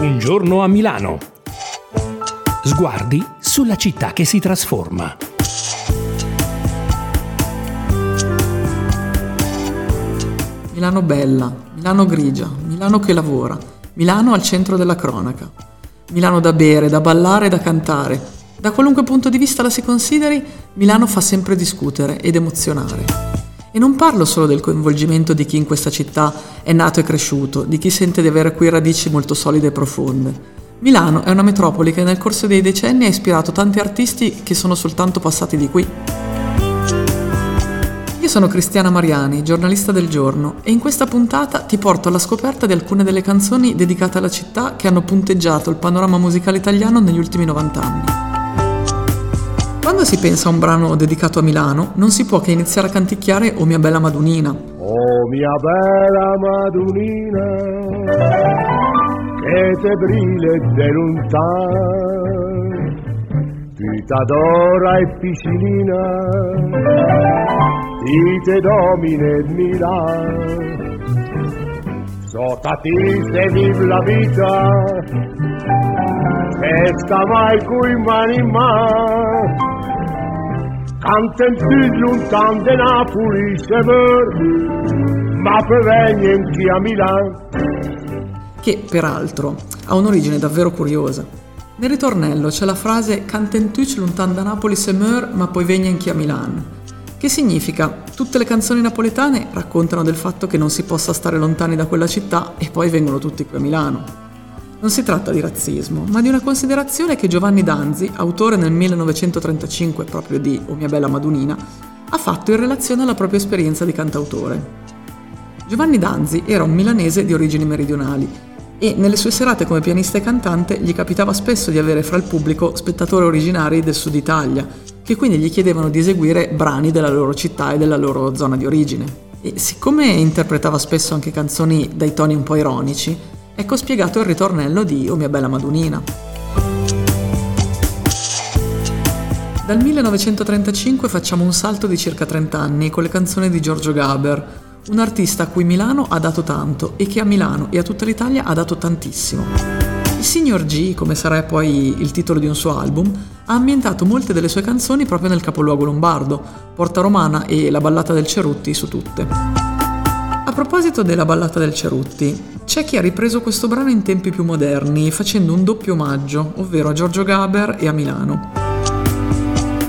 Un giorno a Milano. Sguardi sulla città che si trasforma. Milano bella, Milano grigia, Milano che lavora, Milano al centro della cronaca. Milano da bere, da ballare da cantare. Da qualunque punto di vista la si consideri, Milano fa sempre discutere ed emozionare. E non parlo solo del coinvolgimento di chi in questa città è nato e cresciuto, di chi sente di avere qui radici molto solide e profonde. Milano è una metropoli che nel corso dei decenni ha ispirato tanti artisti che sono soltanto passati di qui. Io sono Cristiana Mariani, giornalista del giorno, e in questa puntata ti porto alla scoperta di alcune delle canzoni dedicate alla città che hanno punteggiato il panorama musicale italiano negli ultimi 90 anni. Quando si pensa a un brano dedicato a Milano, non si può che iniziare a canticchiare O mia bella Madunina. Oh mia bella Madunina, che te brille de lontano, ti t'adora e piscinina, ti te domine Milano. Sota ti se vive la vita, sta mai cui mani in mano. Cantem lontano de Napoli se ma per venire anche a Milano. che peraltro ha un'origine davvero curiosa. Nel ritornello c'è la frase Cantentuc lontan da Napoli se meur, ma poi vegna anche a Milano, che significa tutte le canzoni napoletane raccontano del fatto che non si possa stare lontani da quella città e poi vengono tutti qui a Milano. Non si tratta di razzismo, ma di una considerazione che Giovanni Danzi, autore nel 1935 proprio di O mia bella Madunina, ha fatto in relazione alla propria esperienza di cantautore. Giovanni Danzi era un milanese di origini meridionali e nelle sue serate come pianista e cantante gli capitava spesso di avere fra il pubblico spettatori originari del sud Italia, che quindi gli chiedevano di eseguire brani della loro città e della loro zona di origine. E siccome interpretava spesso anche canzoni dai toni un po' ironici, ecco spiegato il ritornello di O mia bella Madunina. Dal 1935 facciamo un salto di circa 30 anni con le canzoni di Giorgio Gaber, un artista a cui Milano ha dato tanto e che a Milano e a tutta l'Italia ha dato tantissimo. Il signor G, come sarà poi il titolo di un suo album, ha ambientato molte delle sue canzoni proprio nel capoluogo lombardo, Porta Romana e La ballata del Cerutti su tutte. A proposito della ballata del Cerutti, c'è chi ha ripreso questo brano in tempi più moderni, facendo un doppio omaggio, ovvero a Giorgio Gaber e a Milano.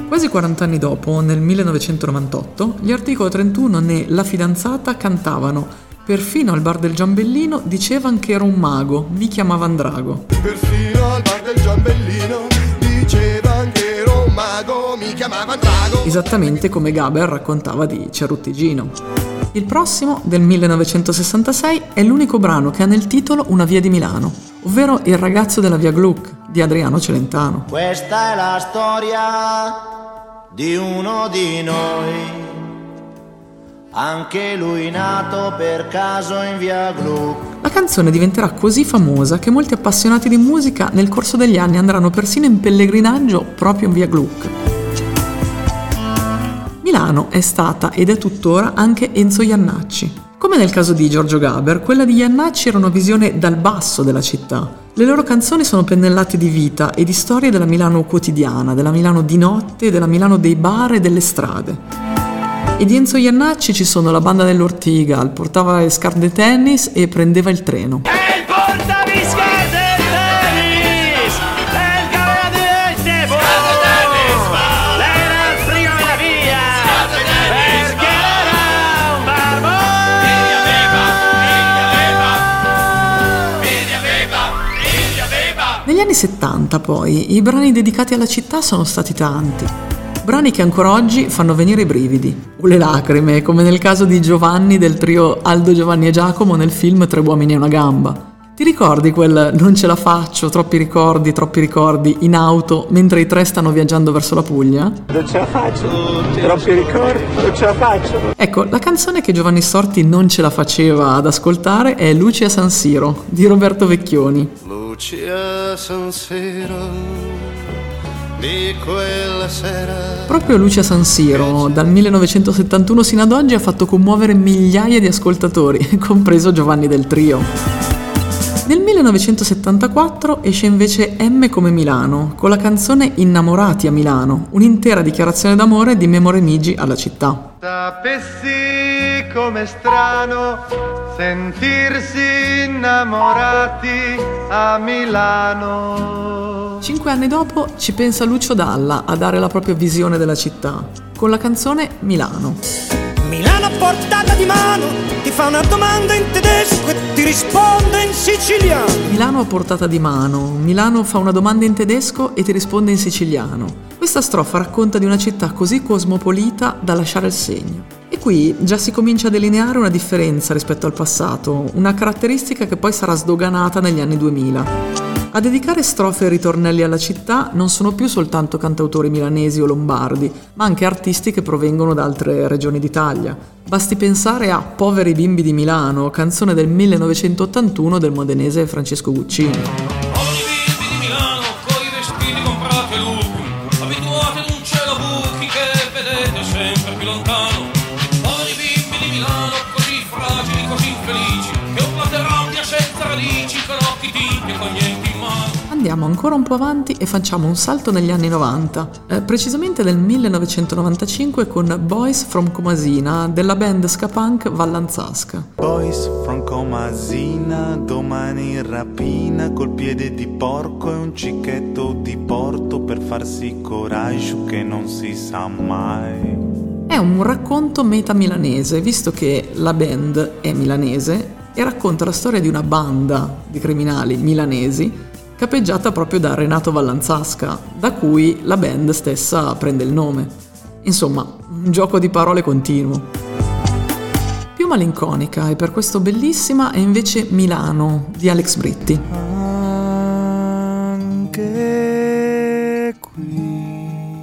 Quasi 40 anni dopo, nel 1998, gli articoli 31 né La fidanzata cantavano Perfino al bar del Giambellino dicevan che era un mago, mi chiamavan Drago. Perfino al bar del Giambellino dicevano che ero un mago, mi chiamavano Drago. Esattamente come Gaber raccontava di Ceruttigino. Il prossimo, del 1966, è l'unico brano che ha nel titolo una via di Milano, ovvero Il ragazzo della via Gluck di Adriano Celentano. Questa è la storia di uno di noi, anche lui nato per caso in via Gluck. La canzone diventerà così famosa che molti appassionati di musica nel corso degli anni andranno persino in pellegrinaggio proprio in via Gluck. Milano è stata ed è tuttora anche Enzo Iannacci. Come nel caso di Giorgio Gaber, quella di Iannacci era una visione dal basso della città. Le loro canzoni sono pennellate di vita e di storie della Milano quotidiana, della Milano di notte, della Milano dei bar e delle strade. E di Enzo Iannacci ci sono la banda dell'Ortiga, portava le scarpe tennis e prendeva il treno. El 70 poi i brani dedicati alla città sono stati tanti. Brani che ancora oggi fanno venire i brividi o le lacrime, come nel caso di Giovanni del trio Aldo, Giovanni e Giacomo nel film Tre uomini e una gamba. Ti ricordi quel non ce la faccio, troppi ricordi, troppi ricordi in auto mentre i tre stanno viaggiando verso la Puglia? Non ce la faccio, troppi ricordi, non ce la faccio. Ecco, la canzone che Giovanni Storti non ce la faceva ad ascoltare è Luce a San Siro di Roberto Vecchioni. Lucia San Siro di quella sera. Proprio Lucia San Siro, dal 1971 sino ad oggi, ha fatto commuovere migliaia di ascoltatori, compreso Giovanni del Trio. Nel 1974 esce invece M come Milano, con la canzone Innamorati a Milano, un'intera dichiarazione d'amore di Memo Remigi alla città. Sapessi com'è strano sentirsi innamorati a Milano. Cinque anni dopo ci pensa Lucio Dalla a dare la propria visione della città, con la canzone Milano. Milano a portata di mano ti fa una domanda in tedesco e siciliano. Milano a portata di mano, Milano fa una domanda in tedesco e ti risponde in siciliano. Questa strofa racconta di una città così cosmopolita da lasciare il segno. E qui già si comincia a delineare una differenza rispetto al passato, una caratteristica che poi sarà sdoganata negli anni 2000. A dedicare strofe e ritornelli alla città non sono più soltanto cantautori milanesi o lombardi, ma anche artisti che provengono da altre regioni d'Italia. Basti pensare a Poveri bimbi di Milano, canzone del 1981 del modenese Francesco Guccini. Di Andiamo ancora un po' avanti e facciamo un salto negli anni 90, eh, precisamente nel 1995 con Boys from Comasina della band ska punk Vallanzasca. Boys from Comasina, domani in rapina col piede di porco e un cicchetto di porto per farsi coraggio che non si sa mai. È un racconto meta milanese, visto che la band è milanese e racconta la storia di una banda di criminali milanesi capeggiata proprio da Renato Vallanzasca, da cui la band stessa prende il nome. Insomma, un gioco di parole continuo. Più malinconica e per questo bellissima è invece Milano di Alex Britti. Anche qui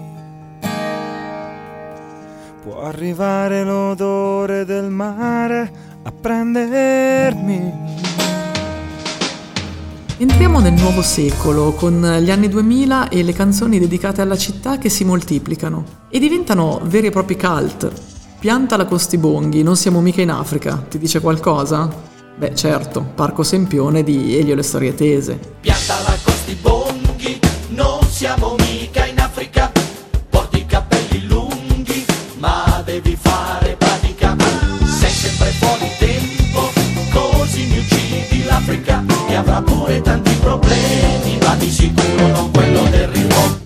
può arrivare l'odore del mare a prendermi. Entriamo nel nuovo secolo, con gli anni 2000 e le canzoni dedicate alla città che si moltiplicano e diventano veri e propri cult. Pianta la Costibonghi, non siamo mica in Africa, ti dice qualcosa? Beh certo, Parco Sempione di Elio le storie tese. Pianta la Costibonghi, non siamo mica in Africa, di sicuro non quello del ritmo.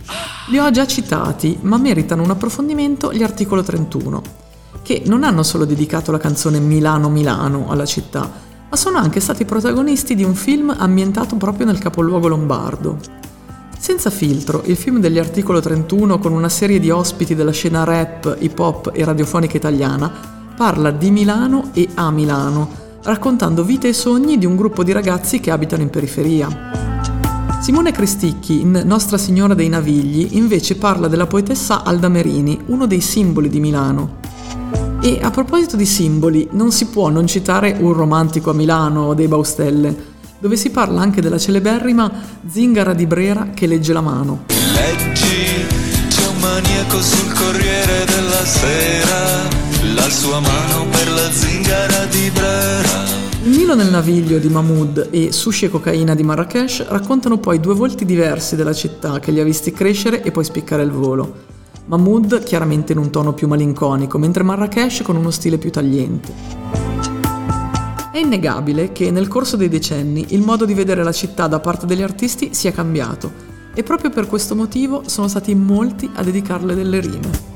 Li ho già citati, ma meritano un approfondimento gli articolo 31, che non hanno solo dedicato la canzone Milano Milano alla città, ma sono anche stati protagonisti di un film ambientato proprio nel capoluogo lombardo. Senza filtro, il film degli articolo 31 con una serie di ospiti della scena rap, hip hop e radiofonica italiana parla di Milano e a Milano, raccontando vite e sogni di un gruppo di ragazzi che abitano in periferia. Simone Cristicchi, in Nostra Signora dei Navigli, invece parla della poetessa Alda Merini, uno dei simboli di Milano. E a proposito di simboli, non si può non citare Un romantico a Milano dei Baustelle, dove si parla anche della celeberrima Zingara di Brera che legge la mano. Leggi, c'è un maniaco sul Corriere della Sera, la sua mano per la zingara di Brera. Nilo nel naviglio di Mahmoud e Sushi e cocaina di Marrakesh raccontano poi due volti diversi della città che li ha visti crescere e poi spiccare il volo. Mahmoud chiaramente in un tono più malinconico, mentre Marrakesh con uno stile più tagliente. È innegabile che nel corso dei decenni il modo di vedere la città da parte degli artisti sia cambiato e proprio per questo motivo sono stati molti a dedicarle delle rime.